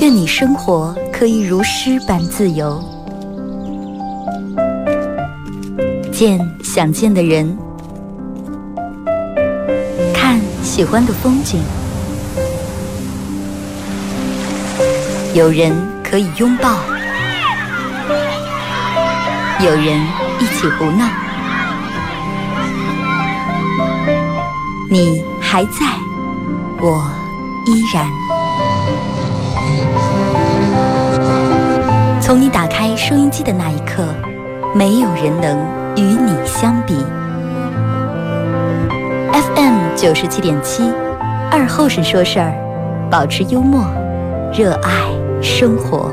愿你生活可以如诗般自由，见想见的人，看喜欢的风景，有人可以拥抱，有人一起胡闹，你还在，我依然。从你打开收音机的那一刻，没有人能与你相比。FM 九十七点七，二后生说事儿，保持幽默，热爱生活。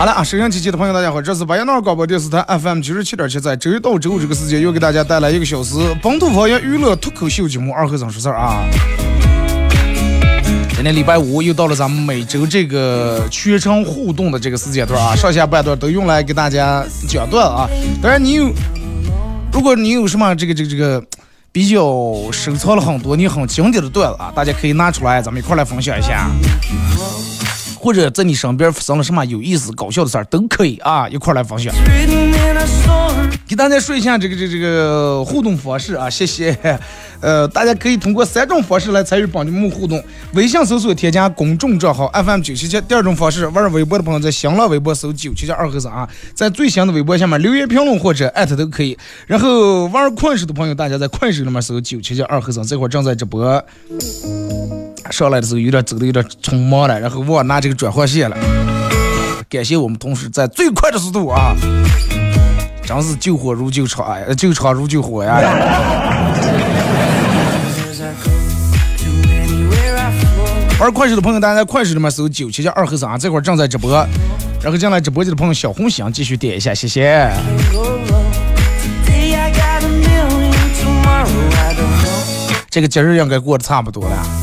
好了啊，收音机前的朋友，大家好，这是白杨那广播电视台 FM 九十七点七，在周一到周五这个时间，又给大家带来一个小时本土方言娱乐脱口秀节目《二和尚说事儿》啊。今天礼拜五又到了咱们每周这个全程互动的这个时间段啊，上下半段都用来给大家讲段啊。当然，你有，如果你有什么这个这个这个比较收藏了很多你很经典的段子啊，大家可以拿出来，咱们一块来分享一下。或者在你身边发生了什么有意思、搞笑的事儿，都可以啊，一块来分享。给大家说一下这个这个这个互动方式啊，谢谢。呃，大家可以通过三种方式来参与帮节目互动：微信搜索添加公众账号 FM 九七七；第二种方式，玩微博的朋友在新浪微博搜九七七二和尚啊，在最新的微博下面留言评论或者艾特都可以。然后玩快手的朋友，大家在快手里面搜九七七二和尚，这会儿正在直播。上来的时候有点走的有点匆忙了，然后忘拿这个转换线了。感谢我们同事在最快的速度啊！真是救火如救场呀，呃救场如救火呀！玩快手的朋友，大家在快手里面搜九七七二和尚啊，这会儿正在直播。然后进来直播间的朋友，小红心继续点一下，谢谢。这个节日应该过得差不多了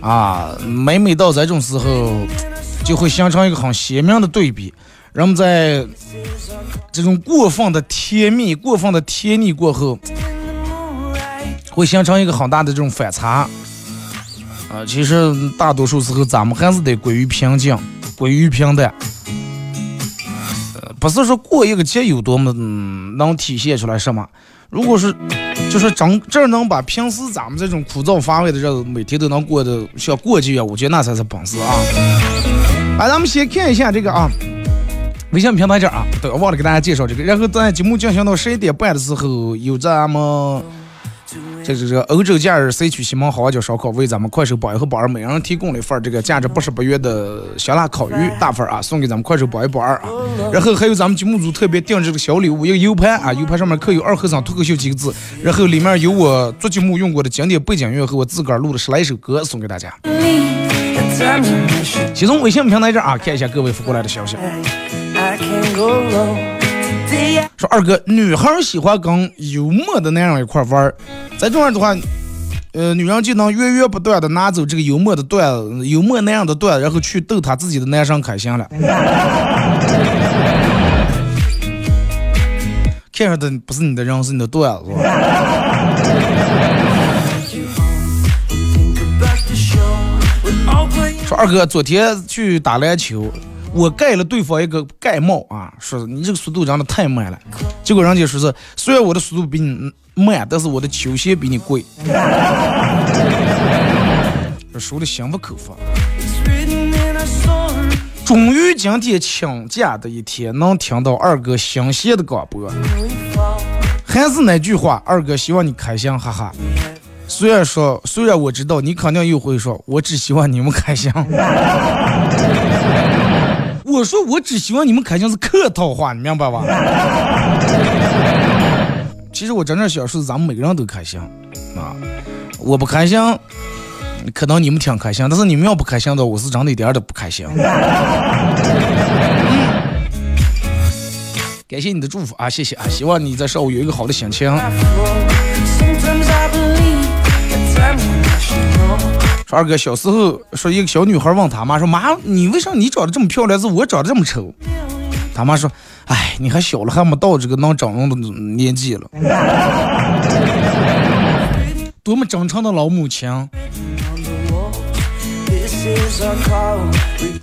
啊，每每到这种时候，就会形成一个很鲜明的对比。人们在这种过分的甜蜜、过分的甜腻过后，会形成一个很大的这种反差。啊，其实大多数时候咱们还是得归于平静，归于平淡。不是说过一个节有多么、能体现出来什么。如果是就是真这能把平时咱们这种枯燥乏味的日子，每天都能过得像过节一样，我觉得那才是本事啊！来，咱们先看一下这个啊，微信平台这啊，对，忘了给大家介绍这个。然后在节目进行到十一点半的时候，有咱们这这这个欧洲假日 C 区西门好酒烧烤为咱们快手榜一和榜二每人提供了一份这个价值八十八元的香辣烤鱼大份啊，送给咱们快手榜一榜二啊。然后还有咱们节目组特别定制的小礼物，一个 U 盘啊，U 盘上面刻有“二和尚脱口秀”几个字，然后里面有我做节目用过的经典背景音乐和我自个儿录的十来首歌送给大家。先从微信平台这儿啊看一下各位发过来的消息。I can go 说二哥，女孩喜欢跟幽默的男人一块玩儿，在这样的话，呃，女人就能源源不断的拿走这个幽默的段子，幽默男人的段子，然后去逗她自己的男生开心了。看上的不是你的人，是你的段子，说二哥，昨天去打篮球，我盖了对方一个盖帽啊，说你这个速度真的太慢了。结果人家说是，虽然我的速度比你慢，但是我的球鞋比你贵。这 说的心不口服。终于今天请假的一天，能听到二哥新鲜的广播。还是那句话，二哥希望你开心，哈哈。虽然说，虽然我知道你肯定又会说，我只希望你们开心。我说我只希望你们开心是客套话，你明白吧？其实我真正想说，咱们每个人都开心啊！我不开心，可能你们挺开心，但是你们要不开心的，我是真的一点都不开心。感谢你的祝福啊，谢谢啊！希望你在上午有一个好的心情。说二哥小时候说一个小女孩问他妈说妈你为啥你长得这么漂亮是我长得这么丑？他妈说哎你还小了还没到这个能整容的年纪了。多么真诚的老母亲。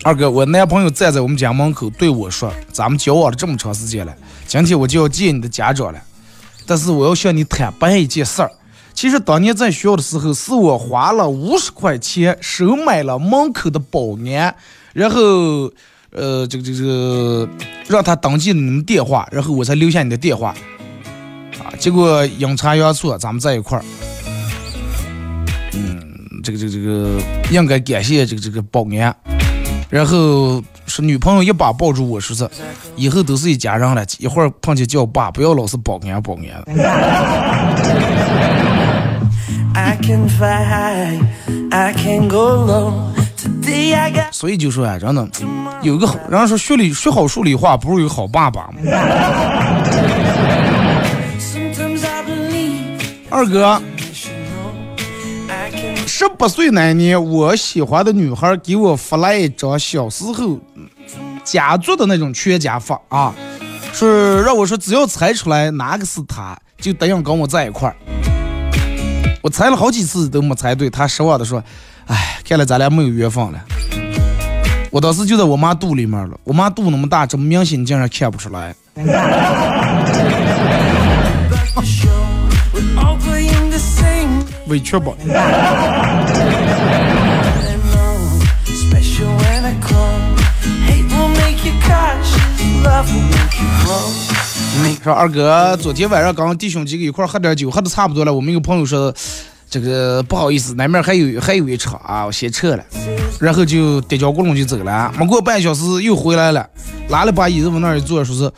二哥我男朋友站在我们家门口对我说咱们交往了这么长时间了，今天我就要见你的家长了，但是我要向你坦白一件事儿。其实当年在学校的时候，是我花了五十块钱收买了门口的保安，然后，呃，这个这个让他登记你们电话，然后我才留下你的电话，啊，结果阴差阳错，咱们在一块儿。嗯，这个这个这个应该感谢这个这个保安，然后是女朋友一把抱住我说是，以后都是一家人了，一会儿碰见叫爸，不要老是保安保安。所以就说啊，真的有个好，人家说学理学好数理化，不如有好爸爸。二哥，十八岁那年，我喜欢的女孩给我发来一张小时候家族的那种全家福啊，说让我说只要猜出来哪个是她，就答应跟我在一块儿。我猜了好几次都没猜对，他失望的说：“哎，看来咱俩没有缘分了。”我当时就在我妈肚里面了，我妈肚那么大，这么明显你竟然看不出来。委屈不？说二哥，昨天晚上刚弟兄几个一块喝点酒，喝的差不多了。我们一个朋友说，这个不好意思，那面还有还有一场啊，我先撤了。然后就跌脚咕隆就走了。没过半小时又回来了，拿了把椅子往那儿一坐，说是，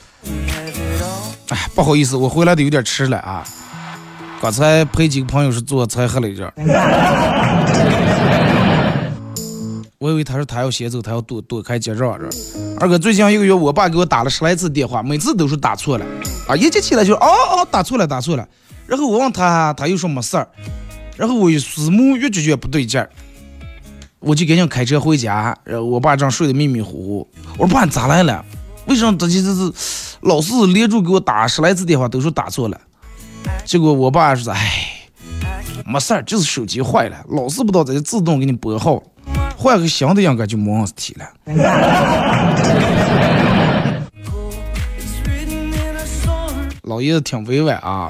哎，不好意思，我回来的有点迟了啊。刚才陪几个朋友是坐才喝了一点。我以为他说他要先走，他要躲躲开结账这。二哥，最近一个月，我爸给我打了十来次电话，每次都是打错了，啊，一接起来就哦哦，打错了，打错了。然后我问他，他又说没事儿。然后我思慕越觉越不对劲儿，我就赶紧开车回家。然后我爸正睡得迷迷糊糊，我说爸你咋来了？为什么这这这老是连着给我打十来次电话都是打错了？结果我爸说，哎，没事儿，就是手机坏了，老是不知道咋就自动给你拨号。换个新的应该就没问题了。老爷子挺委婉啊。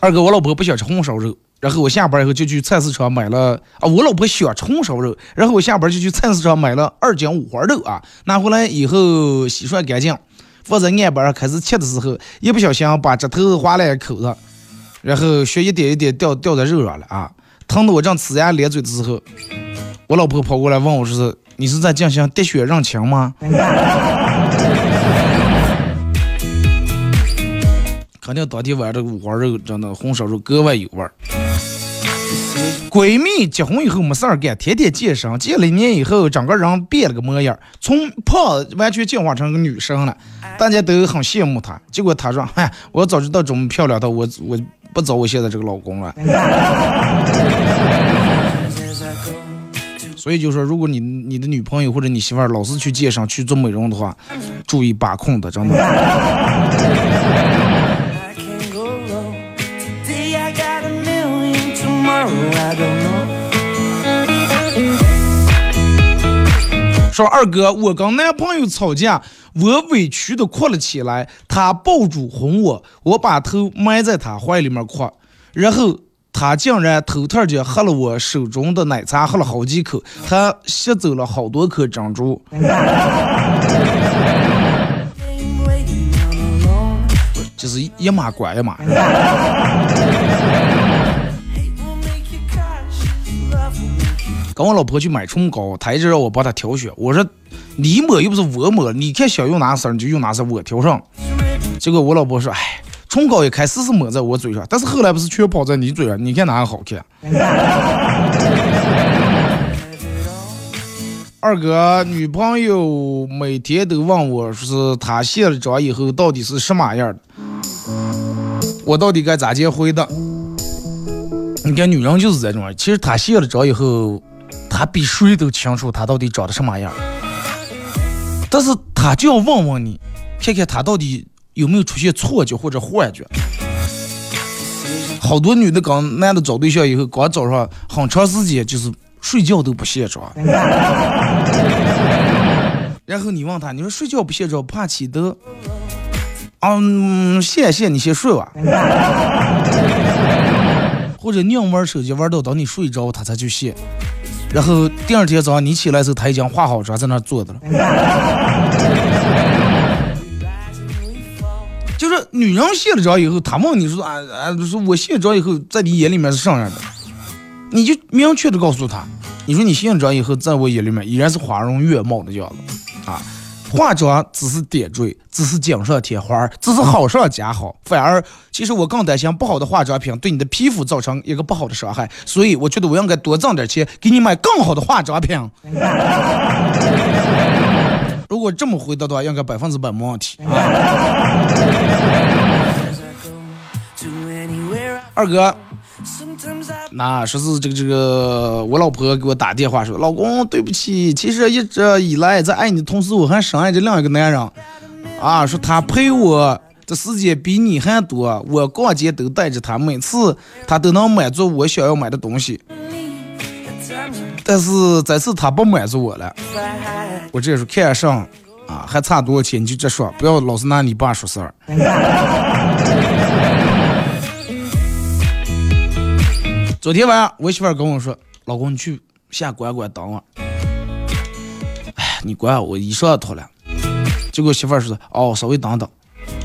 二哥，我老婆不想吃红烧肉，然后我下班以后就去菜市场买了啊。我老婆喜欢吃红烧肉，然后我下班就去菜市场买了二斤五花肉啊，拿回来以后洗涮干净，放在案板上开始切的时候，一不小心把这头划了一口子，然后血一点一点掉掉在肉上了啊。疼得我正呲牙咧嘴的时候，我老婆跑过来问我说是：“你是在进行滴血认亲吗？” 肯定当天晚上这个五花肉真的红烧肉格外有味儿。闺蜜结婚以后没事儿干，天天健身，健了一年以后，整个人变了个模样，从胖完全进化成个女生了，大家都很羡慕她。结果她说：“嗨，我早知道这么漂亮的，我我。”不找我现在这个老公了，所以就说，如果你你的女朋友或者你媳妇儿老是去健身去做美容的话，注意把控的，真的。说说二哥，我跟男朋友吵架，我委屈的哭了起来，他抱住哄我，我把头埋在他怀里面哭，然后他竟然偷偷的喝了我手中的奶茶，喝了好几口，还吸走了好多颗珍珠。就是一码关一码。跟我老婆去买唇膏，她一直让我帮她挑选。我说你抹又不是我抹，你看想用哪色你就用哪色，我挑上。结果我老婆说：“哎，唇膏一开始是抹在我嘴上，但是后来不是全跑在你嘴上，你看哪个好看？”二哥，女朋友每天都问我，说是她卸了妆以后到底是什么样的，我到底该咋接回答？你看女人就是这种，其实她卸了妆以后。他比谁都清楚他到底长得什么样，但是他就要问问你，看看他到底有没有出现错觉或者幻觉。好多女的跟男的找对象以后，刚早上很长时间就是睡觉都不卸妆，然后你问他，你说睡觉不卸妆怕起痘？嗯，谢谢，你先睡吧。或者宁玩手机玩到等你睡着，他才去卸。然后第二天早上你起来的时候，他已经化好妆在那坐着了。就是女人卸了妆以后，他问你说啊啊，说我卸了妆以后，在你眼里面是什么样的？你就明确的告诉他，你说你卸了妆以后，在我眼里面依然是花容月貌的样子啊。化妆只是点缀，只是锦上添花，只是好上加好。反而，其实我更担心不好的化妆品对你的皮肤造成一个不好的伤害。所以，我觉得我应该多挣点钱，给你买更好的化妆品。如果这么回答的话，应该百分之百没问题。二哥。那说是这个这个，我老婆给我打电话说，老公对不起，其实一直以来在爱你的同时，我还深爱着另一个男人，啊，说他陪我的时间比你还多，我逛街都带着他，每次他都能满足我想要买的东西，但是这次他不满足我了，我这时候看上，啊，还差多少钱你就直说，不要老是拿你爸说事儿。昨天晚上，我媳妇跟我说：“老公，你去下关关等我。”哎，你关我衣裳脱了。结果媳妇说：“哦，稍微等等。”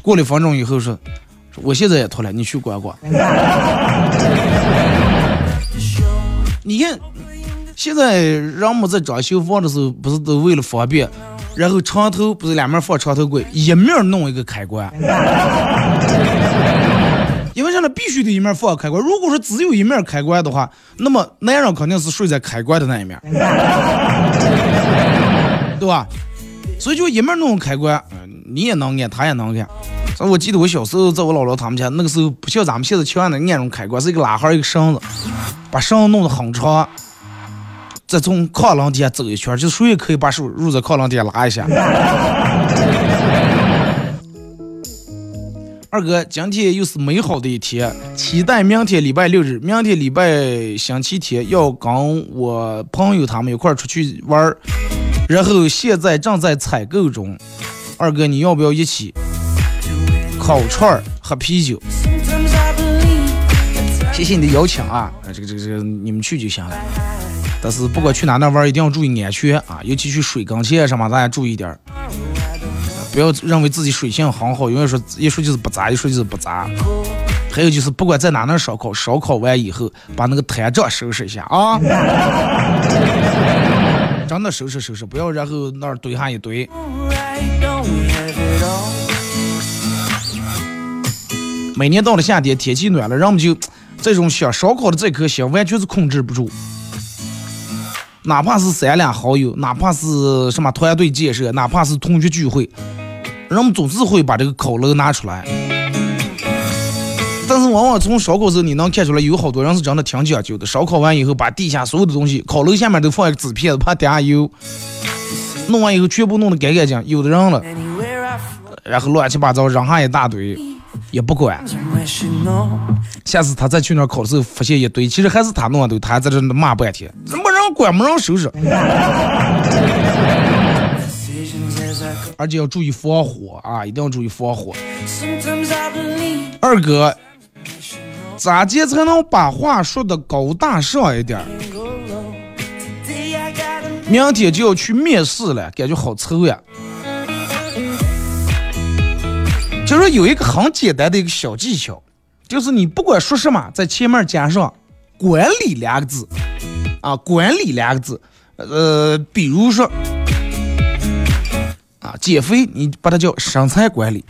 过了一分钟以后说：“我现在也脱了，你去关关。” 你看，现在人们在装修房的时候，不是都为了方便，然后床头不是两面放床头柜，一面弄一个开关。因为现在必须得一面放开关，如果说只有一面开关的话，那么男人肯定是睡在开关的那一面，对吧？所以就一面弄开关，你也能按，他也能按。所以我记得我小时候在我姥姥他们家，那个时候不像咱们现在全的按那种开关，是一个拉环一个绳子，把绳子弄得很长，再从炕廊底下走一圈，就谁也可以把手入在炕廊底下拉一下。二哥，今天又是美好的一天，期待明天礼拜六日，明天礼拜星期天要跟我朋友他们一块出去玩，然后现在正在采购中。二哥，你要不要一起烤串儿、喝啤酒？谢谢你的邀请啊！这个这个这个，你们去就行了。但是不管去哪那玩，一定要注意安全啊，尤其去水跟前什么，大家注意点儿。不要认为自己水性很好，永远说一说就是不砸，一说就是不砸。还有就是，不管在哪那烧烤，烧烤完以后把那个摊账收拾一下啊！真的收拾收拾，不要然后那儿堆上一堆。每年到了夏天，天气暖了，人们就这种想烧烤的这颗心完全是控制不住。哪怕是三两好友，哪怕是什么团队建设，哪怕是同学聚会。人们总是会把这个烤炉拿出来，但是往往从烧烤时候你能看出来，有好多人是真的挺讲究的。烧烤完以后，把地下所有的东西，烤炉下面都放一个纸片子，怕底下油。弄完以后，全部弄得干干净。有的人了，然后乱七八糟扔下一大堆，也不管。下次他再去那儿烤的时候，发现一堆，其实还是他弄的，他在这骂半天，没人管，没人收拾。而且要注意防火啊，一定要注意防火。二哥，咋接才能把话说的高大上一点明天就要去面试了，感觉好愁呀。就是有一个很简单的一个小技巧，就是你不管说什么，在前面加上“管理”两个字，啊，“管理”两个字，呃，比如说啊，减肥，你把它叫身材管理，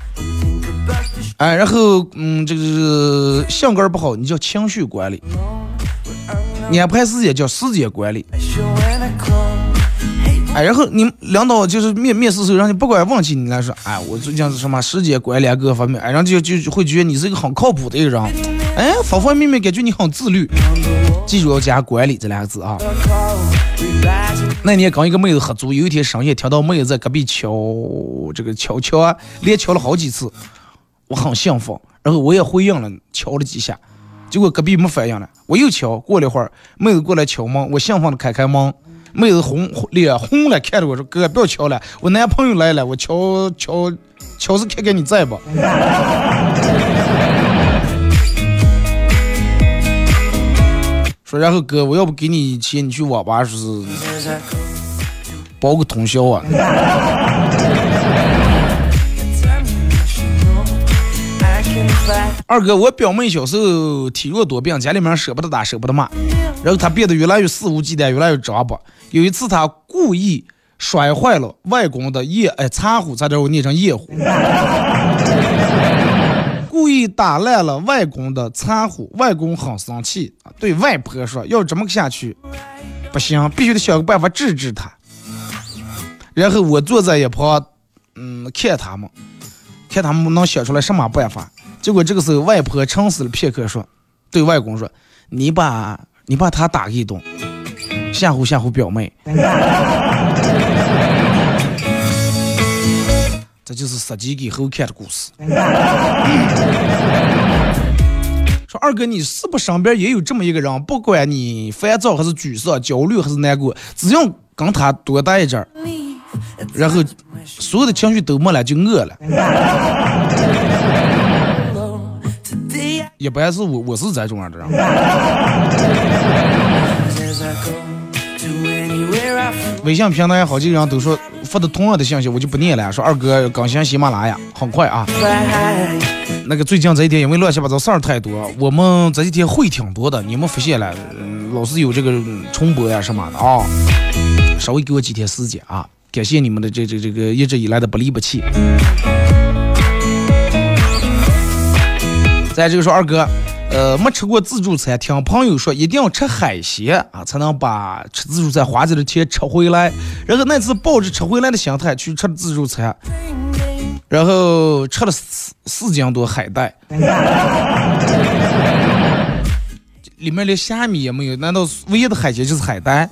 哎，然后嗯，这个性格不好，你叫情绪管理，你安排时间叫时间管理。哎，然后你领导就是面面试时候，让你不管问起你来说，哎，我最近是什么时间管理啊各方面，哎，然后就就会觉得你是一个很靠谱的一个人，哎，方方面面感觉你很自律，记住要加管理这两个字啊。那年跟一个妹子合租，有一天深夜听到妹子在隔壁敲这个敲敲啊，连敲了。好几次，我很兴奋，然后我也回应了，敲了几下，结果隔壁没反应了，我又敲，过了一会儿，妹子过来敲门，我兴奋的开开门，妹子红脸红了，看着我说：“哥，不要敲了，我男朋友来了，我敲敲敲是看看你在不？”然后哥，我要不给你钱，你去网吧是包个通宵啊。二哥，我表妹小时候体弱多病，家里面舍不得打，舍不得骂，然后她变得越来越肆无忌惮，越来越张巴。有一次，她故意摔坏了外公的夜哎茶壶，差点我念成夜壶，故意打烂了外公的茶壶，外公很生气，对外婆说：“要这么下去不行，必须得想个办法治治他。”然后我坐在一旁，嗯，看他们，看他们能想出来什么办法。结果这个时候，外婆沉思了片刻，说：“对外公说，你把你把他打一顿，吓唬吓唬表妹。”这就是杀鸡给猴看的故事。说二哥，你是不是身边也有这么一个人？不管你烦躁还是沮丧、焦虑还是难过，只要跟他多待一阵儿，然后所有的情绪都没了，就饿了。一般是我我是这种样的人。微信平台好几个人都说发的同样的信息，我就不念了。说二哥更新喜马拉雅，很快啊。那个最近这几天因为乱七八糟事儿太多，我们这几天会挺多的，你们发现了，嗯老是有这个重播呀什么的啊。稍微给我几天时间啊，感谢你们的这这这个一直以来的不离不弃。再这个说二哥，呃，没吃过自助餐，听朋友说一定要吃海鲜啊，才能把吃自助餐花钱的钱吃回来。然后那次抱着吃回来的心态去吃的自助餐，然后吃了四四斤多海带，里面连虾米也没有，难道唯一的海鲜就是海带？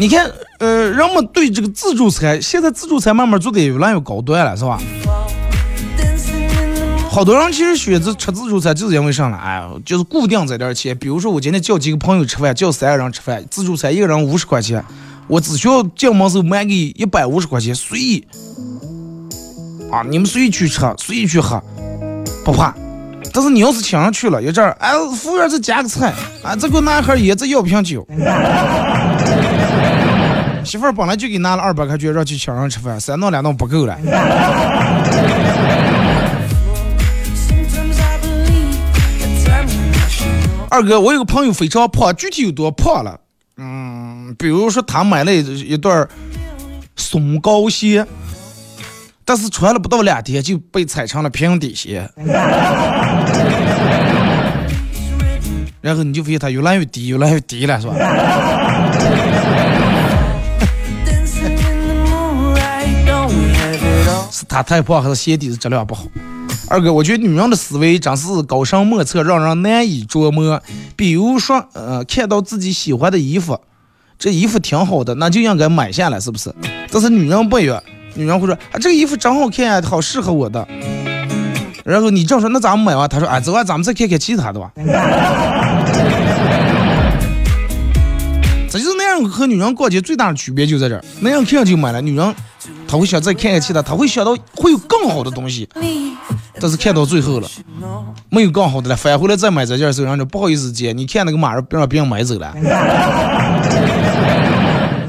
你看，呃，人们对这个自助餐，现在自助餐慢慢做的也越来越高端了，是吧？好多人其实选择吃自助餐，就是因为啥呢？哎，就是固定这点儿钱。比如说我今天叫几个朋友吃饭，叫三个人吃饭，自助餐一个人五十块钱，我只需要进门时候满给一百五十块钱，随意啊，你们随意去吃，随意去喝，不怕。但是你要是请人去了，一阵儿，哎，服务员再加个菜，啊，再给我拿一盒椰子，要瓶酒。媳妇儿本来就给拿了二百块钱让去请人吃饭，三顿两顿不够了。二哥，我有个朋友非常胖，具体有多胖了？嗯，比如说他买了一一段儿松糕鞋，但是穿了不到两天就被踩成了平底鞋，然后你就发现它越来越低，越来越低了，是吧？是他太胖还是鞋底子质量不好？二哥，我觉得女人的思维真是高深莫测，让人难以琢磨。比如说，呃，看到自己喜欢的衣服，这衣服挺好的，那就应该买下来，是不是？但是女人不约，女人会说啊，这个衣服真好看啊，好适合我的。然后你这样说，那咱们买完，他说，哎，走啊，咱们再看看其他的吧。他就是那样和女人逛街最大的区别就在这儿，那样看就买了，女人她会想再看看其他，她会想到会有更好的东西，但是看到最后了，没有更好的了，返回来再买这件的时候，人家不好意思接，你看那个马上让别人买走了。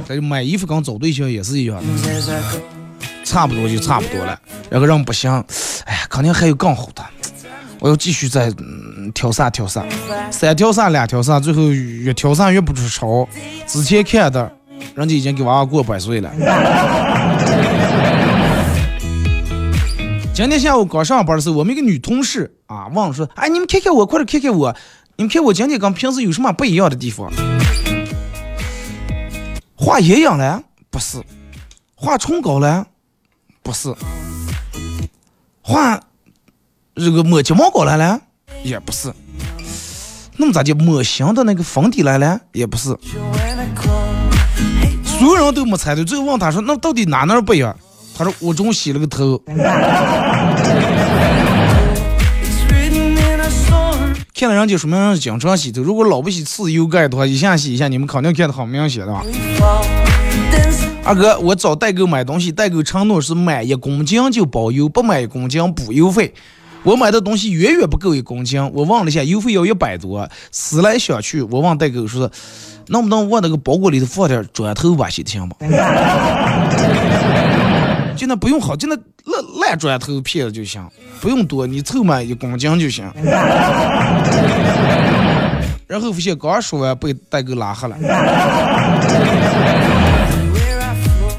这买衣服跟找对象也是一样，差不多就差不多了，然后人不行，哎呀，肯定还有更好的。我要继续再挑啥挑啥，三挑啥两挑啥，最后越挑啥越不出丑。之前看的，人家已经给娃娃过百岁了。今天下午刚上班的时候，我们一个女同事啊，问说：“哎，你们看看我，快点看看我，你们看我今天跟平时有什么不一样的地方？画眼影了？不是。画唇膏了？不是。画。”这个抹睫毛膏来了，也不是。那么咋就抹香的那个粉底来了，也不是。所有人都没猜对，最后问他说：“那到底哪哪不一样？”他说：“我中午洗了个头。”看了人家说明人经常洗头，如果老不洗次油盖的话，一下洗一下，你们肯定看得很明显的吧？二哥，我找代购买东西，代购承诺是买一公斤就包邮，不买一公斤补邮费。我买的东西远远不够一公斤，我问了一下，邮费要一百多。思来想去，我问代购说，能不能往那个包裹里头放点砖头吧，行不行吧？就那不用好，就那烂烂砖头片子就行，不用多，你凑满一公斤就行。然后发现刚说完被代购拉黑了。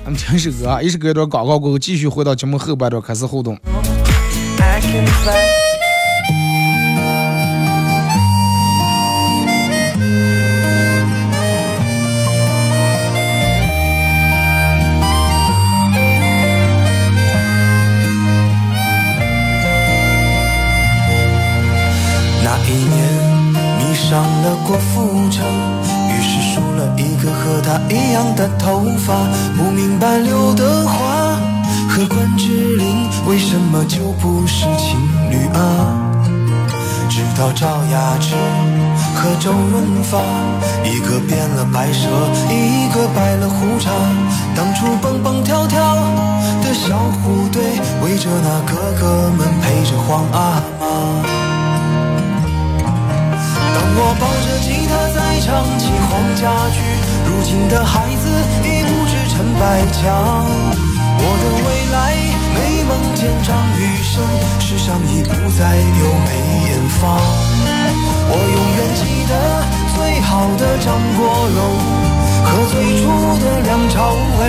咱们听首歌啊，一首歌一段广告过后，继续回到节目后半段开始互动。那一年迷上了郭富城，于是梳了一个和他一样的头发，不明白刘德华。和关之琳为什么就不是情侣啊？直到赵雅芝和周润发，一个变了白蛇，一个白了胡茬。当初蹦蹦跳跳的小虎队，围着那哥哥们陪着皇阿玛。当我抱着吉他在唱起黄家驹，如今的孩子已不知陈百强。我的未来美梦见张雨生，世上已不再有梅艳芳。我永远记得最好的张国荣和最初的梁朝伟。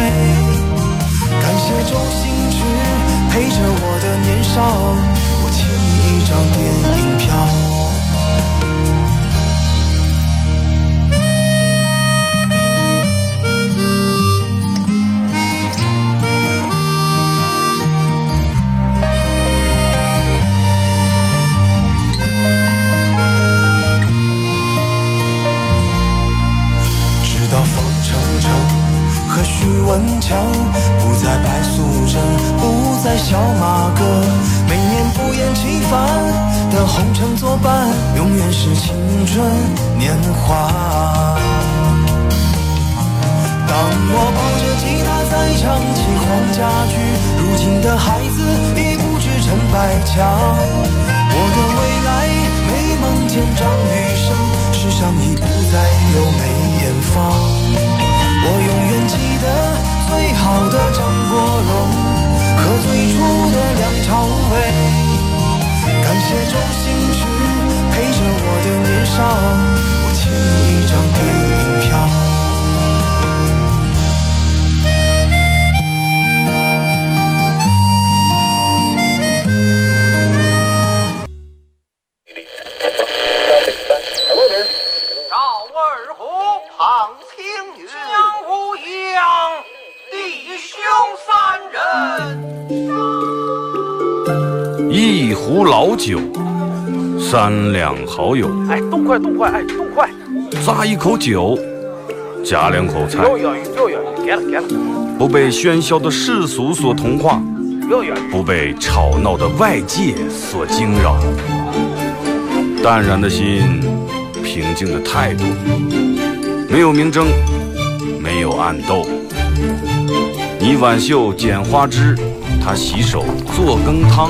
感谢周星驰陪着我的年少，我欠你一张电影票。文强不再白素贞，不再小马哥，每年不厌其烦的红尘作伴，永远是青春年华。当我抱着吉他再唱起黄家驹，如今的孩子已不知陈百强。我的未来美梦见张雨生，世上已不再有梅艳芳。我永远记得最好的张国荣和最初的梁朝伟，感谢周星驰陪着我的年少，我欠你一张电影票。老酒，三两好友。哎，动快动快，哎，动快！咂一口酒，夹两口菜。给了给了。不被喧嚣的世俗所同化，不被吵闹的外界所惊扰。淡然的心，平静的态度，没有明争，没有暗斗。你挽袖剪花枝，他洗手做羹汤。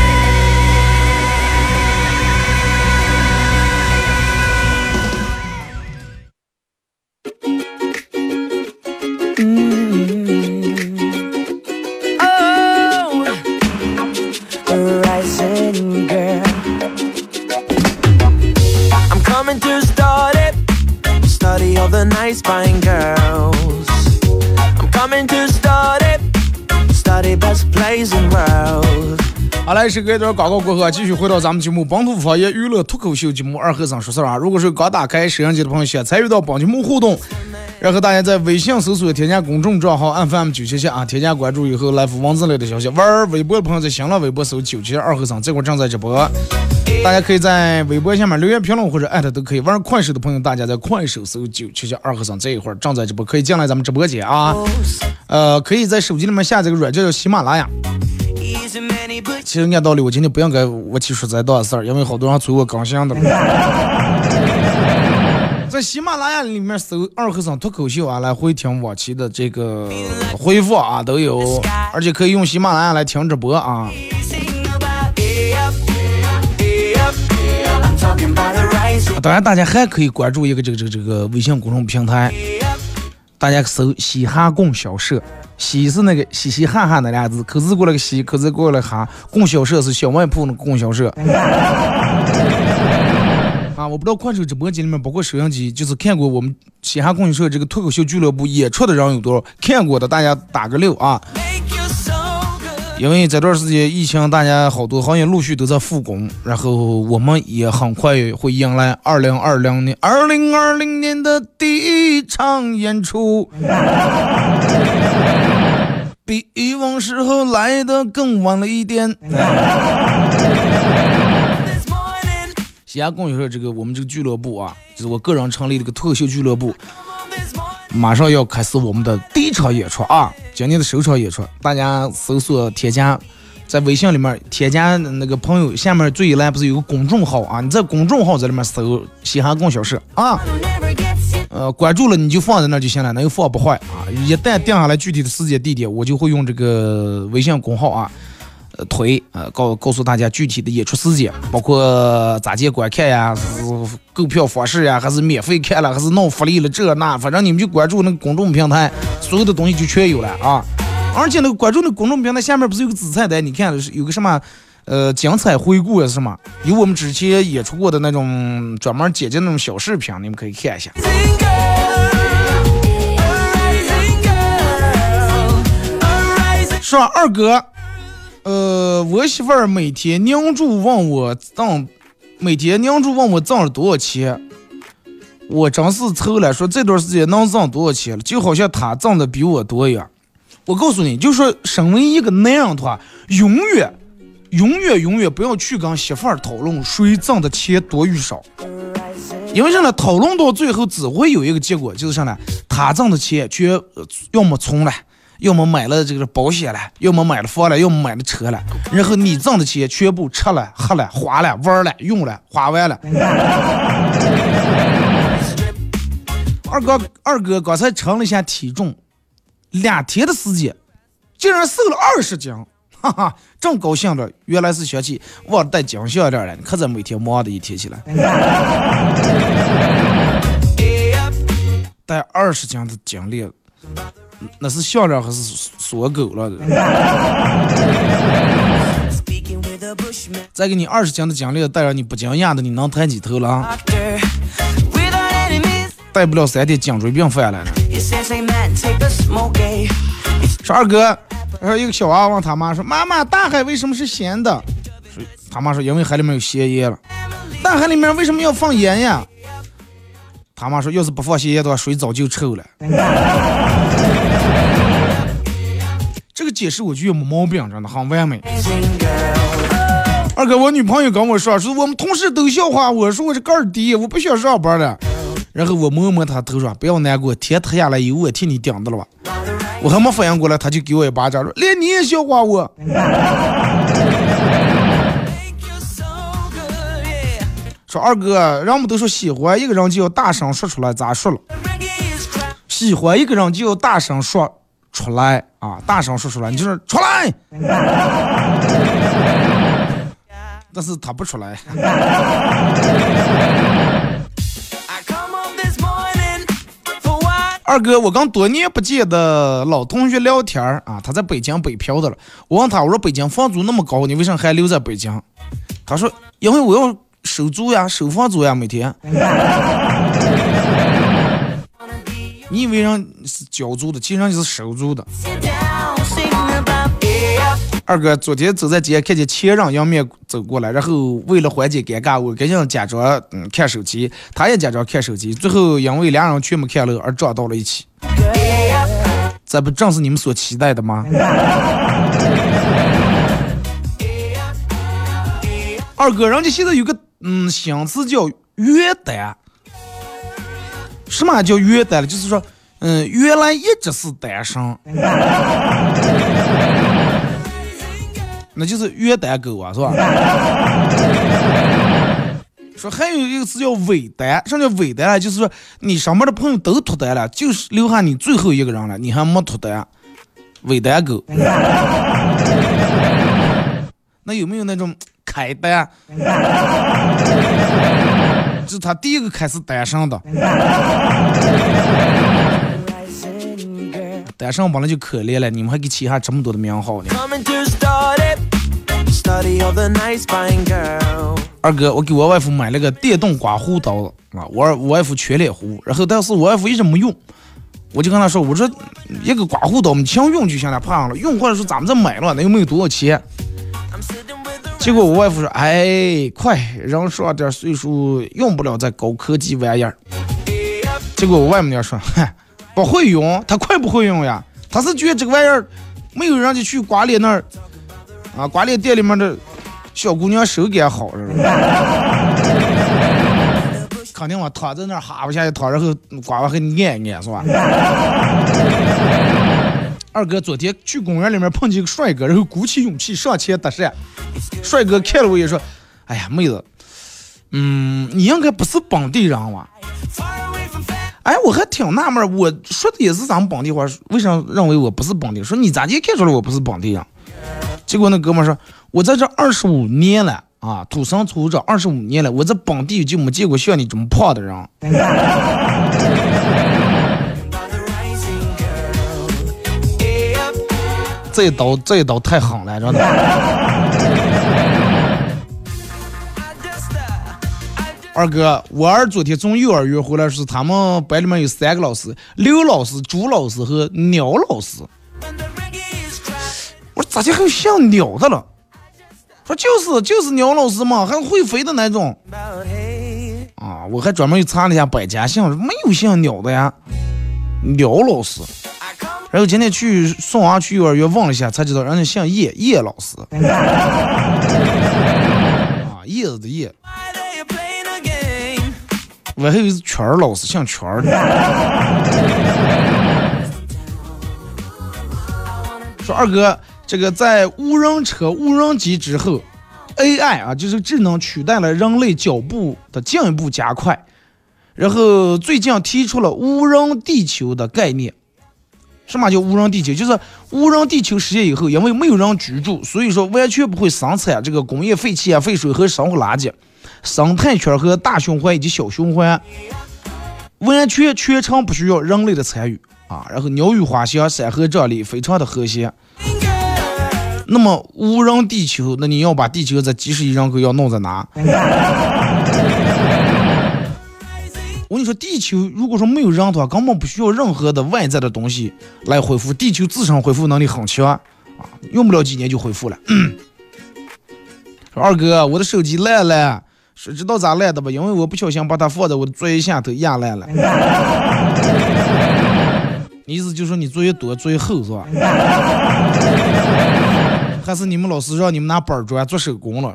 好来，是隔一段广告过后啊，继续回到咱们节目《本土方言娱乐脱口秀节目二和尚说事儿》啊。如果是刚打开摄像机的朋友，想参与到本节目互动，然后大家在微信搜索添加公众账号 FM 九七七啊，添加关注以后来发文字类的消息。玩微博的朋友在新浪微博搜九七二和尚，这会儿正在直播，大家可以在微博下面留言评论或者艾特都可以。玩快手的朋友，大家在快手搜九七七二和尚，这一会儿正在直播，可以进来咱们直播间啊。呃，可以在手机里面下载个软件叫喜马拉雅。其实按道理，我今天不应该我去说这档事儿，因为好多人催我更新的。在喜马拉雅里面搜“二和尚脱口秀”啊，来回听往期的这个回复啊都有，而且可以用喜马拉雅来听直播啊。当然，大家还可以关注一个这个这个这个微信公众平台，大家搜“嘻哈供销社”，嘻是那个嘻嘻哈哈那俩字，口字过了个嘻，口字过了哈，供销社是小卖铺那个供销社。啊，我不知道快手直播间里面，包括摄像机，就是看过我们嘻哈供销社这个脱口秀俱乐部演出的人有多少？看过的大家打个六啊.因为这段时间疫情，大家好多行业陆续都在复工，然后我们也很快会迎来二零二零年、二零二零年的第一场演出，比以往时候来的更晚了一点。This morning, 西安供销社这个我们这个俱乐部啊，就是我个人成立这个脱口秀俱乐部，马上要开始我们的第一场演出啊！今年的首场演出，大家搜索添加，在微信里面添加那个朋友，下面最一栏不是有个公众号啊？你在公众号在里面搜“西汉供销社”啊，呃，关注了你就放在那就行了，那又放不坏啊。一旦定下来具体的时间地点，我就会用这个微信公号啊。呃，推呃告告诉大家具体的演出时间，包括咋接观看呀，是购票方式呀，还是免费看了，还是弄福利了这那，反正你们就关注那个公众平台，所有的东西就全有了啊。而且那个关注那个公众平台下面不是有个子菜单？你看有个什么呃精彩回顾呀，是什么？有我们之前演出过的那种专门剪辑那种小视频，你们可以看一下。说二哥，呃，我媳妇儿每天凝住问我挣，每天凝住问我挣了多少钱，我真是愁了，说这段时间能挣多少钱了，就好像她挣的比我多一样。我告诉你，就说身为一个男人的话，永远、永远、永远不要去跟媳妇儿讨论谁挣的钱多与少，因为啥呢？讨论到最后只会有一个结果，就是啥呢？他挣的钱全要么存了。要么买了这个保险了，要么买了房了，要么买了车了，然后你挣的钱全部吃了、喝了、花了、玩了、用了、花完了。二哥，二哥刚才称了一下体重，两天的时间竟然瘦了二十斤，哈哈，正高兴着，原来是想起忘了带金项链了，你可真每天忙的一天起来，带二十斤的金链，那是项链还是锁狗了再给你二十斤的奖励，带上你不惊讶的，你能抬起头了带不了三天颈椎病犯了。呢。说二哥，然后一个小娃娃问他妈说：“妈妈，大海为什么是咸的？”他妈说：“因为海里面有咸盐了。”大海里面为什么要放盐呀？他妈说：“要是不放咸盐的话，水早就臭了。”这个解释我觉得没毛病，真的很完美。二哥，我女朋友跟我说，说我们同事都笑话我说我是个二低，我不想上班了。然后我摸摸他头说，不要难过，天塌下来有我替你顶着了吧。我还没反应过来，他就给我一巴掌说，连你也笑话我。说二哥，人们都说喜欢一个人就要大声说出来，咋说了？喜欢一个人就要大声说出来啊，大声说出来，你就是出来。但是他不出来。二哥，我跟多年不见的老同学聊天儿啊，他在北京北漂的了。我问他，我说北京房租那么高，你为啥还留在北京？他说，因为我要收租呀，收房租呀，每天。你以为人是交租的，其实人家是收租的。二哥，昨天走在街看见前任迎面走过来，然后为了缓解尴尬，我赶紧假装嗯看手机，他也假装看手机，最后因为两人全没看了而撞到了一起。这不正是你们所期待的吗？二哥，人家现在有个嗯新词叫约单，什么叫约单了？就是说，嗯，原来一直是单身。那就是约单狗啊，是吧？说还有一个词叫尾单，什么叫尾单啊？就是说你上面的朋友都脱单了，就是留下你最后一个人了，你还没脱单，尾单狗。那有没有那种开单？就是他第一个开始单身的，单身本来就可怜了，你们还给起下这么多的名号呢。二哥，我给我外父买了个电动刮胡刀啊，我我外父全脸胡，然后但是我外父一直没用，我就跟他说，我说一个刮胡刀你想用就行了，怕上了，用或者说咱们再买了，那又没有多少钱。结果我外父说，哎，快，人上点岁数用不了这高科技玩意儿。结果我外母娘说，嗨，不会用，他快不会用呀，他是觉得这个玩意儿没有人家去刮脸那儿啊，管理店里面的小姑娘手感好，是吧？肯定我躺在那儿哈不下去躺，然后刮完还按一按，是吧？二哥昨天去公园里面碰见一个帅哥，然后鼓起勇气上前搭讪。帅哥看了我也说：“哎呀，妹子，嗯，你应该不是本地人吧？”哎，我还挺纳闷儿，我说的也是咱们本地话，为啥认为我不是本地人？说你咋就看出来我不是本地人？结果那哥们说，我在这二十五年了啊，土生土长二十五年了，我在本地就没见过像你这么胖的人。这一刀，这一刀太狠了，真的。二哥，我儿昨天从幼儿园回来时，他们班里面有三个老师：刘老师、朱老师和鸟老师。咋就还有像鸟的了？说就是就是鸟老师嘛，还会飞的那种啊！我还专门又查了一下百家姓，没有像鸟的呀，鸟老师。然后今天去送娃去幼儿园问了一下，才知道人家像叶叶老师。啊，叶子的叶，我还以为是圈儿老师，像圈儿的。说二哥，这个在无人车、无人机之后，AI 啊，就是智能取代了人类脚步的进一步加快。然后最近提出了无人地球的概念。什么叫无人地球？就是无人地球实现以后，因为没有人居住，所以说完全不会生产这个工业废气啊、废水和生活垃圾。生态圈和大循环以及小循环，完全全程不需要人类的参与啊，然后鸟语花香，山河壮丽，非常的和谐。那么无人地球，那你要把地球这几十亿人口要弄在哪？我跟你说，地球如果说没有人的话，根本不需要任何的外在的东西来恢复，地球自身恢复能力很强啊，用不了几年就恢复了。说二哥，我的手机烂了，谁知道咋烂的吧？因为我不小心把它放在我的作业下头压烂了。你意思就是说你作业多，作业厚是吧？还是你们老师让你们拿板砖做手工了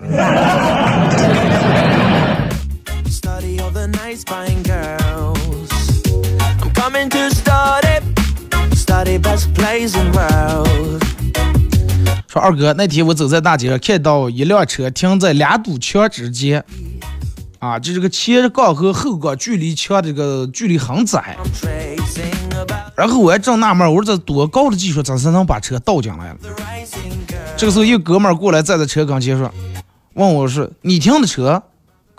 ？Study all the nice fine girls. I'm coming to study, study best place in world. 说二哥，那天我走在大街上，看到一辆车停在两堵墙之间，啊，就这个前杠和后杠距离墙这个距离很窄。然后我还正纳闷，我说这多高的技术，咋才能把车倒进来了.这个时候，一哥们儿过来站在车跟前说，问我是：“你停的车？”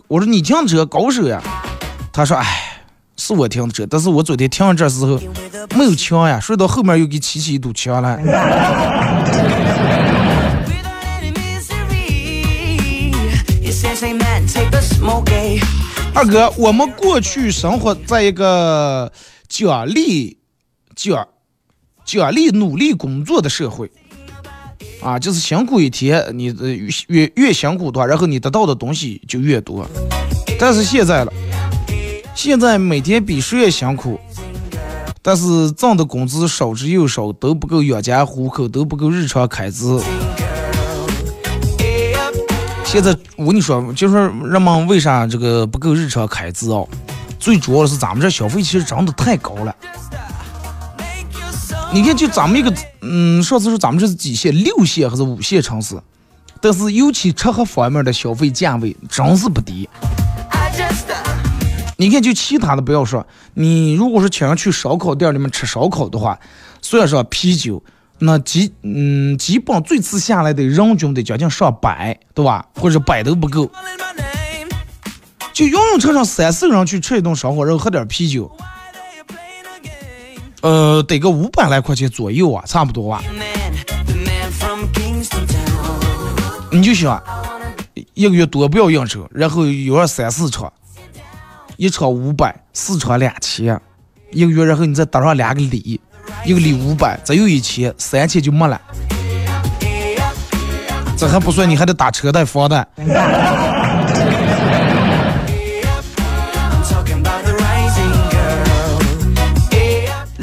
我说：“你停的车，高手呀。”他说：“哎，是我停的车，但是我昨天停这时候没有枪呀，睡到后面又给砌起一堵墙来。” Eh? 二哥，我们过去生活在一个奖励、奖奖励努力工作的社会，啊，就是辛苦一天，你的越越越辛苦的话，然后你得到的东西就越多。但是现在了，现在每天比谁也辛苦，但是挣的工资少之又少，都不够养家糊口，都不够日常开支。现在我跟你说，就是人们为啥这个不够日常开支哦？最主要的是咱们这消费其实涨得太高了。你看，就咱们一个，嗯，上次说咱们这是几线，六线还是五线城市，但是尤其吃喝方面的消费价位真是不低。你看，就其他的不要说，你如果是请人去烧烤店里面吃烧烤的话，虽然说啤酒，那基嗯基本最次下来的人均得将近上百，对吧？或者百都不够。就永远车上三四个人去吃一顿烧烤，然后喝点啤酒，呃，得个五百来块钱左右啊，差不多啊。你就想一个月多不要应酬，然后有二三四场，一场五百，四场两千，一个月，然后你再打上两个礼，一个礼五百，再有一千，三千就没了。这还不算，你还得打车贷、房贷。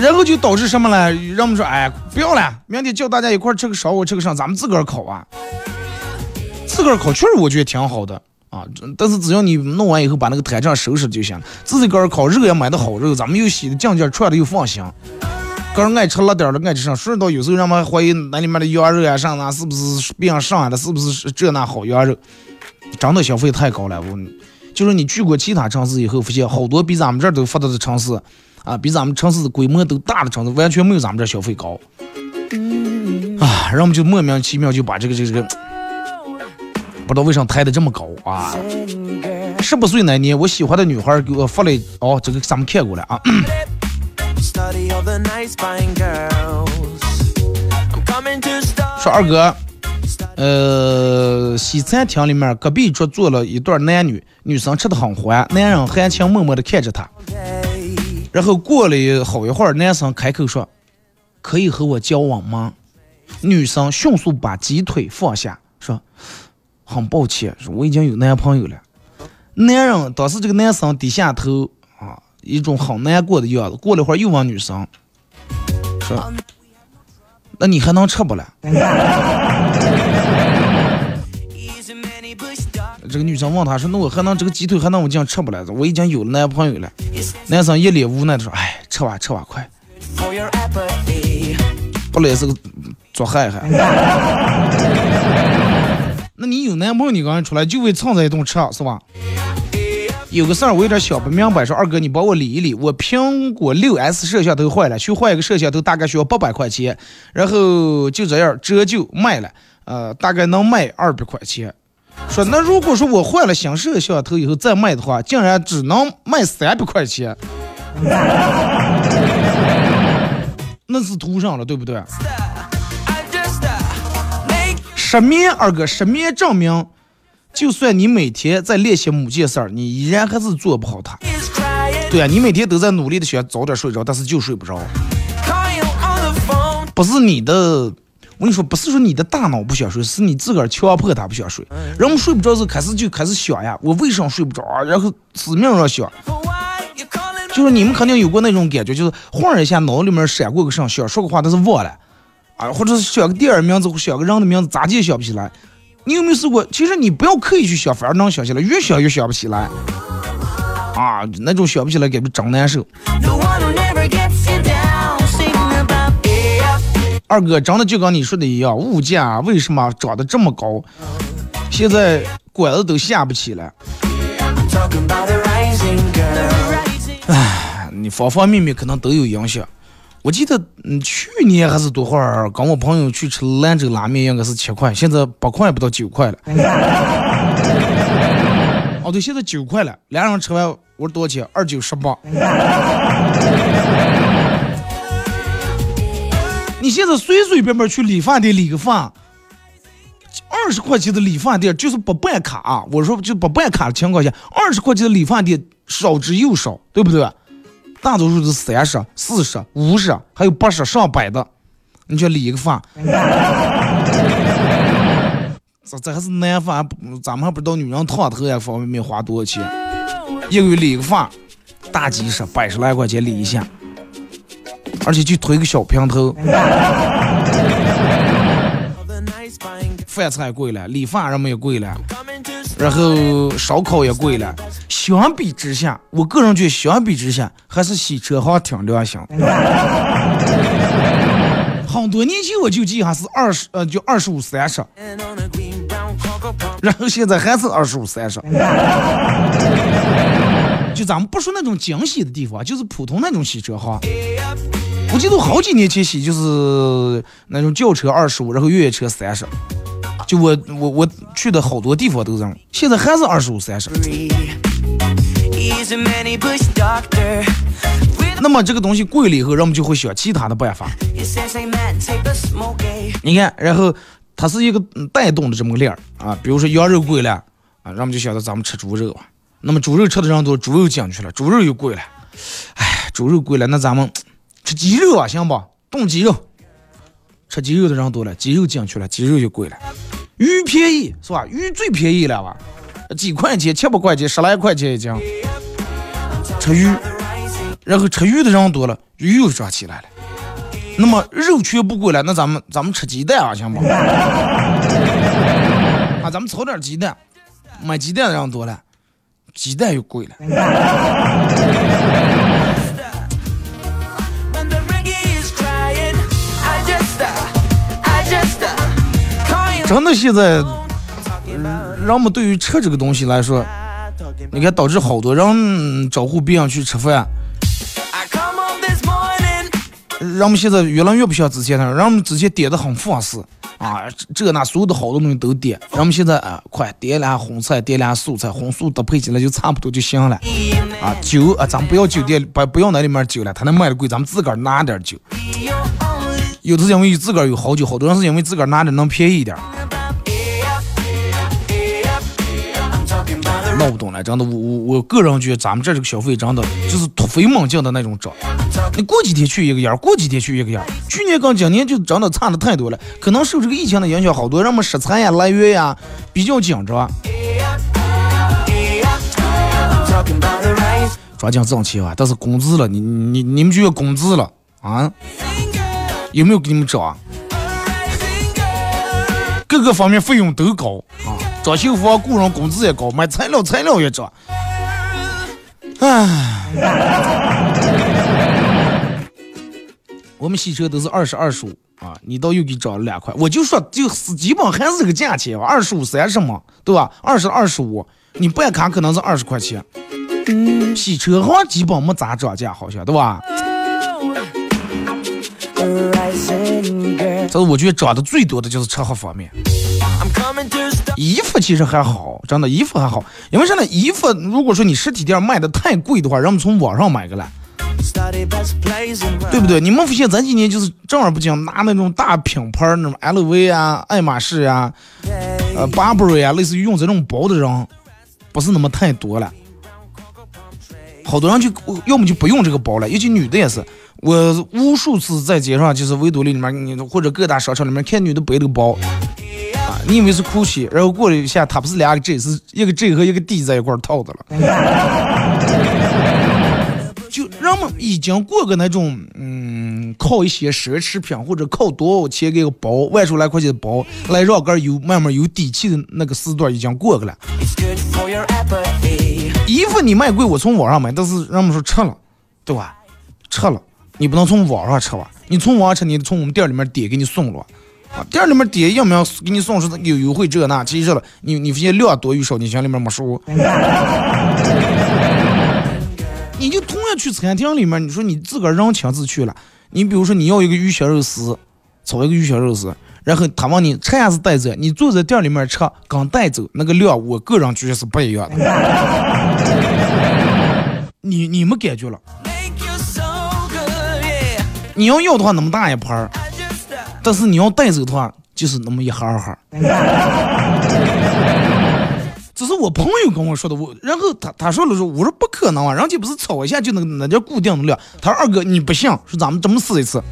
然后就导致什么呢？让我们说，哎，不要了，明天叫大家一块吃个烧烤，吃个上，咱们自个儿烤啊。自个儿烤确实我觉得挺好的啊，但是只要你弄完以后把那个摊上收拾就行了。自己个儿烤肉也买的好肉，咱们又洗的净净串的又放心。个人爱吃辣点的爱吃上，说到有时候人们怀疑那里面的羊肉啊上哪是不是病上来的，是不是这那好羊肉？真的消费太高了，我就是你去过其他城市以后，发现好多比咱们这儿都发达的城市，啊，比咱们城市的规模都大的城市，完全没有咱们这儿消费高。啊，然后我们就莫名其妙就把这个这个这个，不知道为啥抬得这么高啊！十八岁那年，我喜欢的女孩给我发了哦，这个咱们看过了啊。说二哥，呃，西餐厅里面隔壁桌坐了一对男女，女生吃的很欢，男人含情脉脉的看着她。然后过了好一会儿，男生开口说：“可以和我交往吗？”女生迅速把鸡腿放下，说：“很抱歉，我已经有男朋友了。”男人当时这个男生低下头啊，一种很难过的样子。过了一会儿又问女生说：“那你还能吃不了？”这个女生问他说：“那我还能这个鸡腿还能我这样吃不来？我已经有了男朋友了。”男生一脸无奈的说：“哎，吃吧吃吧，快，不来是个做害害。”那你有男朋友，你刚才出来就为蹭这一顿吃是吧？有个事儿我有点想不明白，说二哥你帮我理一理，我苹果六 S 摄像头坏了，去换一个摄像头大概需要八百块钱，然后就这样折旧卖了，呃，大概能卖二百块钱。说那如果说我换了新摄像头以后再卖的话，竟然只能卖三百块钱。那是图上了，对不对 uh, 失眠，二哥，失眠证明，就算你每天在练习某件事儿，你依然还是做不好它。对啊，你每天都在努力的想早点睡着，但是就睡不着。不是你的，我跟你说，不是说你的大脑不想睡，是你自个儿强迫他不想睡。人们睡不着的时，开始就开始想呀，我为什么睡不着啊？然后死命要想，就是你们肯定有过那种感觉，就是晃一下脑里面闪过个啥，想说个话，但是忘了，啊，或者是想个电影名字，或想个人的名字，咋地也想不起来。你有没有试过？其实你不要刻意去想，反而能想起来，越想越想不起来。啊，那种想不起来，感觉真难受。二哥，真的就跟你说的一样，物价为什么涨得这么高？现在馆子都下不起来，I'm talking about the rising girl. 你方方面面可能都有影响。我记得，嗯，去年还是多会儿，跟我朋友去吃兰州拉面，应该是七块，现在八块不到九块了。哦，对，现在九块了，俩人吃完，我说多少钱？二九十八。你现在随随便便去理发店理个发，二十块钱的理发店就是不办卡、我说就不办卡的情况下，二十块钱的理发店少之又少，对不对？大多数是三十、四十、五十，还有八十、上百的。你去理一个发，这这还是男发，咱们还不知道女人烫头呀方便面花多少钱。一个月理个发，大几十、百十来块钱理一下，而且就推个小平头。饭菜贵了，理发人们也贵了，然后烧烤也贵了。相比之下，我个人觉得相比之下，还是洗车行挺良心的。很多年前我就记还是二十，呃，就二十五三十.然后现在还是二十五三十。就咱们不说那种精细的地方，就是普通那种洗车行。我记得好几年前洗就是那种轿车二十五，然后越野车三十。就我我我去的好多地方都这样，现在还是二十五三十。那么这个东西贵了以后，人们就会想其他的办法。你看，然后它是一个带动的这么个链儿啊。比如说羊肉贵了啊，人们就想到咱们吃猪肉啊。那么猪肉吃的人多，猪肉进去了，猪肉又贵了。哎，猪肉贵了，那咱们吃鸡肉啊，行不？冻鸡肉，吃鸡肉的人多了，鸡肉进去了，鸡肉就贵了。鱼便宜是吧？鱼最便宜了吧？几块钱，七八块钱，十来块钱一斤。吃鱼，然后吃鱼的人多了，鱼又涨起来了。那么肉全不贵了，那咱们咱们吃鸡蛋啊，行不？啊，咱们炒点鸡蛋，买鸡蛋的人多了，鸡蛋又贵了。真的现在，人们对于吃这个东西来说，你看导致好多人招呼别人去吃饭，人们现在越来越不像之前了，人们之前点的很放肆啊，这那所有的好多东西都点，人们现在啊，快点俩荤菜，点俩素菜，荤素搭配起来就差不多就行了。啊，酒啊，咱们不要酒店，不不要那里面酒了，他那卖的贵，咱们自个儿拿点酒。有的是因为自个儿有好酒，好多人是因为自个儿拿着能便宜一点闹不懂了，真的，我我我个人觉得咱们这这个消费真的就是突飞猛进的那种涨。你过几天去一个样儿，过几天去一个样儿。去年跟今年就真的差的太多了，可能受这个疫情的影响，好多人们食材呀、来源呀比较紧张.抓紧挣钱啊！但是工资了，你你你们就要工资了啊？有没有给你们涨？各个方面费用都高啊，装修房雇人工资也高，买材料材料也涨。唉，我们洗车都是二十二十五啊，你倒又给涨了两块，我就说就是基本还是这个价钱吧，二十五三十嘛，对吧？二十二十五，你办卡可能是二十块钱。洗车行基本没咋涨价，好像对吧？但是我觉得涨的最多的就是车行方面，衣服其实还好，真的衣服还好，因为现在？衣服如果说你实体店卖的太贵的话，人们从网上买个来，对不对？你们发现咱今年就是正儿八经拿那种大品牌，那种 LV 啊、爱马仕啊、呃 Burberry 啊，类似于用这种包的人，不是那么太多了。好多人就要么就不用这个包了，尤其女的也是。我无数次在街上，就是维多利里面，你或者各大商场里面看女的背这个包，啊，你以为是酷鞋然后过了一下，它不是两个 G，是一个 G 和一个 D 在一块套的了。就人们已经过个那种，嗯，靠一些奢侈品或者靠多少钱给个包，万数来块钱的包来让个有慢慢有底气的那个时段已经过去了。衣服你卖贵，我从网上买，但是人们说撤了，对吧？撤了，你不能从网上吃吧？你从网上吃，你从我们店里面点给你送了，啊，店里面点要不要给你送是有优惠这那，其实了，你你发现量多与少，你心里面没数。你就同样去餐厅里面，你说你自个儿让亲自去了，你比如说你要一个鱼香肉丝，炒一个鱼香肉丝，然后他问你吃还是带走，你坐在店里面吃跟带走那个量，我个人觉得是不一样的。你你们感觉了？你要要的话那么大一盘儿，但是你要带走的话就是那么一盒盒。这是我朋友跟我说的，我然后他他说了说，我说不可能啊，人家不是炒一下就能那叫固定的量。他说二哥你不信，说咱们这么试一次，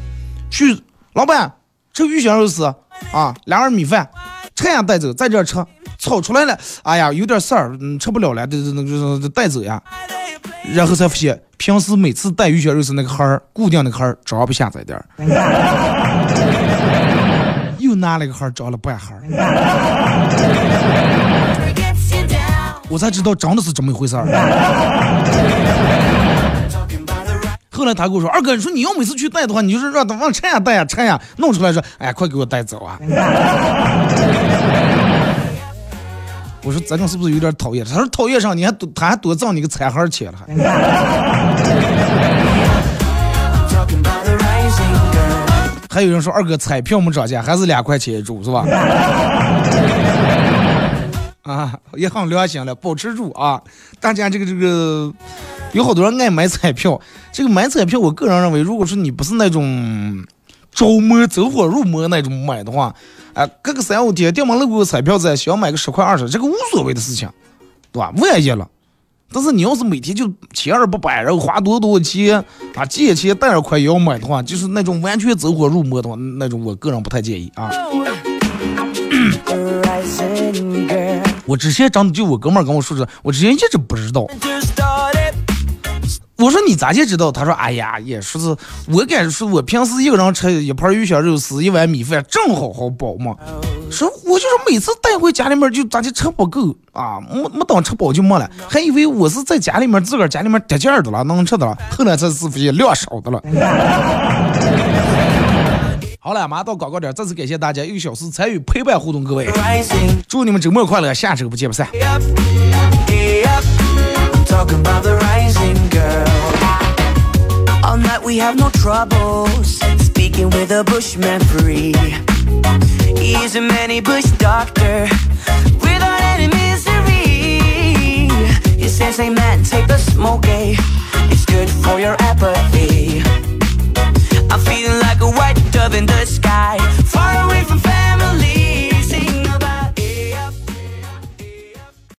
去老板吃鱼香肉丝啊，两碗米饭，吃下带走，在这吃，炒出来了，哎呀有点事儿，嗯吃不了了，这这那个带走呀。然后才发现，平时每次带鱼香肉丝那个盒儿，固定的盒儿装不下这点儿，又拿了个盒儿装了半盒儿。我才知道真的是这么一回事儿。后来他跟我说：“二哥，你说你要每次去带的话，你就是让他往拆呀带呀拆呀，弄出来说，哎，快给我带走啊！”我说：“咱俩是不是有点讨厌？”他说：“讨厌上，你还多，他还多挣你个彩盒钱了。”还有人说：“二哥，彩票没涨价，还是两块钱一注，是吧？”啊，也很良心了，保持住啊！大家这个这个，有好多人爱买彩票。这个买彩票，我个人认为，如果说你不是那种着魔走火入魔那种买的话，哎，隔个三五天掉门路过彩票在，想买个十块二十，这个无所谓的事情，对吧？万一了，但是你要是每天就千儿八百，然后花多多钱啊，借钱贷二块也要买的话，就是那种完全走火入魔的话，那种我个人不太建议啊。我之前真的就我哥们儿跟我说说，我之前一直不知道。我说你咋就知道？他说哎呀，也说是我感觉是我平时一个人吃一盘鱼香肉丝，一碗米饭正好好饱嘛。说我就是每次带回家里面就咋就吃不够啊，没没等吃饱就没了，还以为我是在家里面自个儿家里面得劲儿的了，能吃的了，后来才是发现量少的了。好了，马上到广告点，再次感谢大家一个小时参与陪伴互动，各位，祝你们周末快乐，下周不见不散。All night we have no troubles. Speaking with a bushman free. He's a many bush doctor without any misery. He says, hey man, take the smoke, eh? It's good for your apathy. I'm feeling like a white dove in the sky.